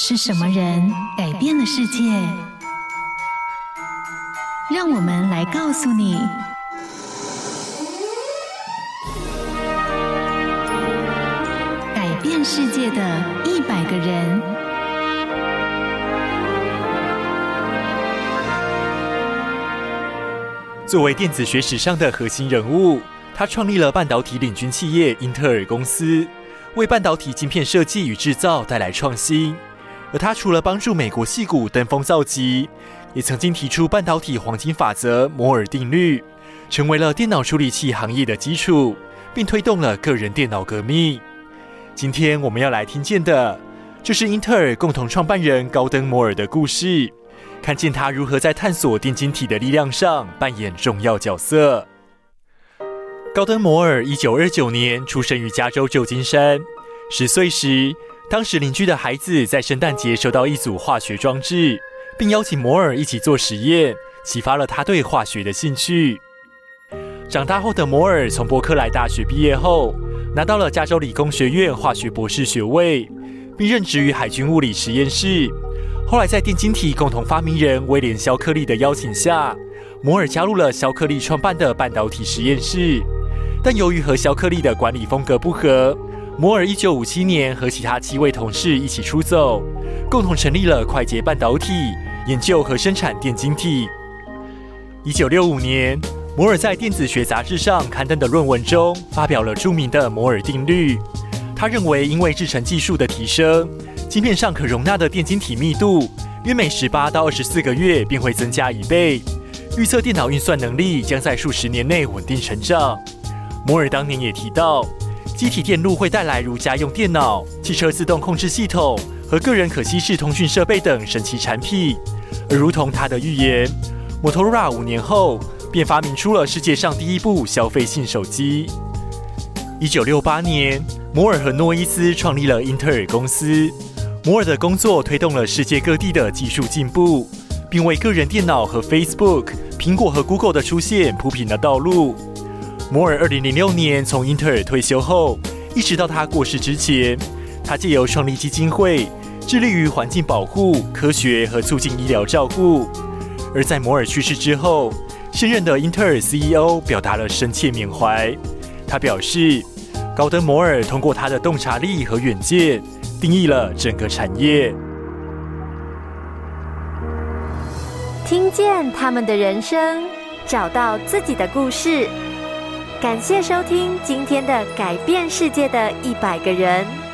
是什么人改变了世界？让我们来告诉你：改变世界的一百个人。作为电子学史上的核心人物，他创立了半导体领军企业英特尔公司，为半导体晶片设计与制造带来创新。而他除了帮助美国戏股登峰造极，也曾经提出半导体黄金法则摩尔定律，成为了电脑处理器行业的基础，并推动了个人电脑革命。今天我们要来听见的，就是英特尔共同创办人高登摩尔的故事，看见他如何在探索电晶体的力量上扮演重要角色。高登摩尔一九二九年出生于加州旧金山，十岁时，当时邻居的孩子在圣诞节收到一组化学装置，并邀请摩尔一起做实验，启发了他对化学的兴趣。长大后的摩尔从伯克莱大学毕业后，拿到了加州理工学院化学博士学位，并任职于海军物理实验室。后来在电晶体共同发明人威廉·肖克利的邀请下，摩尔加入了肖克利创办的半导体实验室。但由于和肖克利的管理风格不合，摩尔一九五七年和其他七位同事一起出走，共同成立了快捷半导体，研究和生产电晶体。一九六五年，摩尔在电子学杂志上刊登的论文中发表了著名的摩尔定律。他认为，因为制程技术的提升，晶片上可容纳的电晶体密度约每十八到二十四个月便会增加一倍，预测电脑运算能力将在数十年内稳定成长。摩尔当年也提到，积体电路会带来如家用电脑、汽车自动控制系统和个人可吸式通讯设备等神奇产品。而如同他的预言，摩托罗拉五年后便发明出了世界上第一部消费性手机。一九六八年，摩尔和诺伊斯创立了英特尔公司。摩尔的工作推动了世界各地的技术进步，并为个人电脑和 Facebook、苹果和 Google 的出现铺平了道路。摩尔二零零六年从英特尔退休后，一直到他过世之前，他借由创立基金会，致力于环境保护、科学和促进医疗照顾。而在摩尔去世之后，现任的英特尔 CEO 表达了深切缅怀。他表示，高登摩尔通过他的洞察力和远见，定义了整个产业。听见他们的人生，找到自己的故事。感谢收听今天的改变世界的一百个人。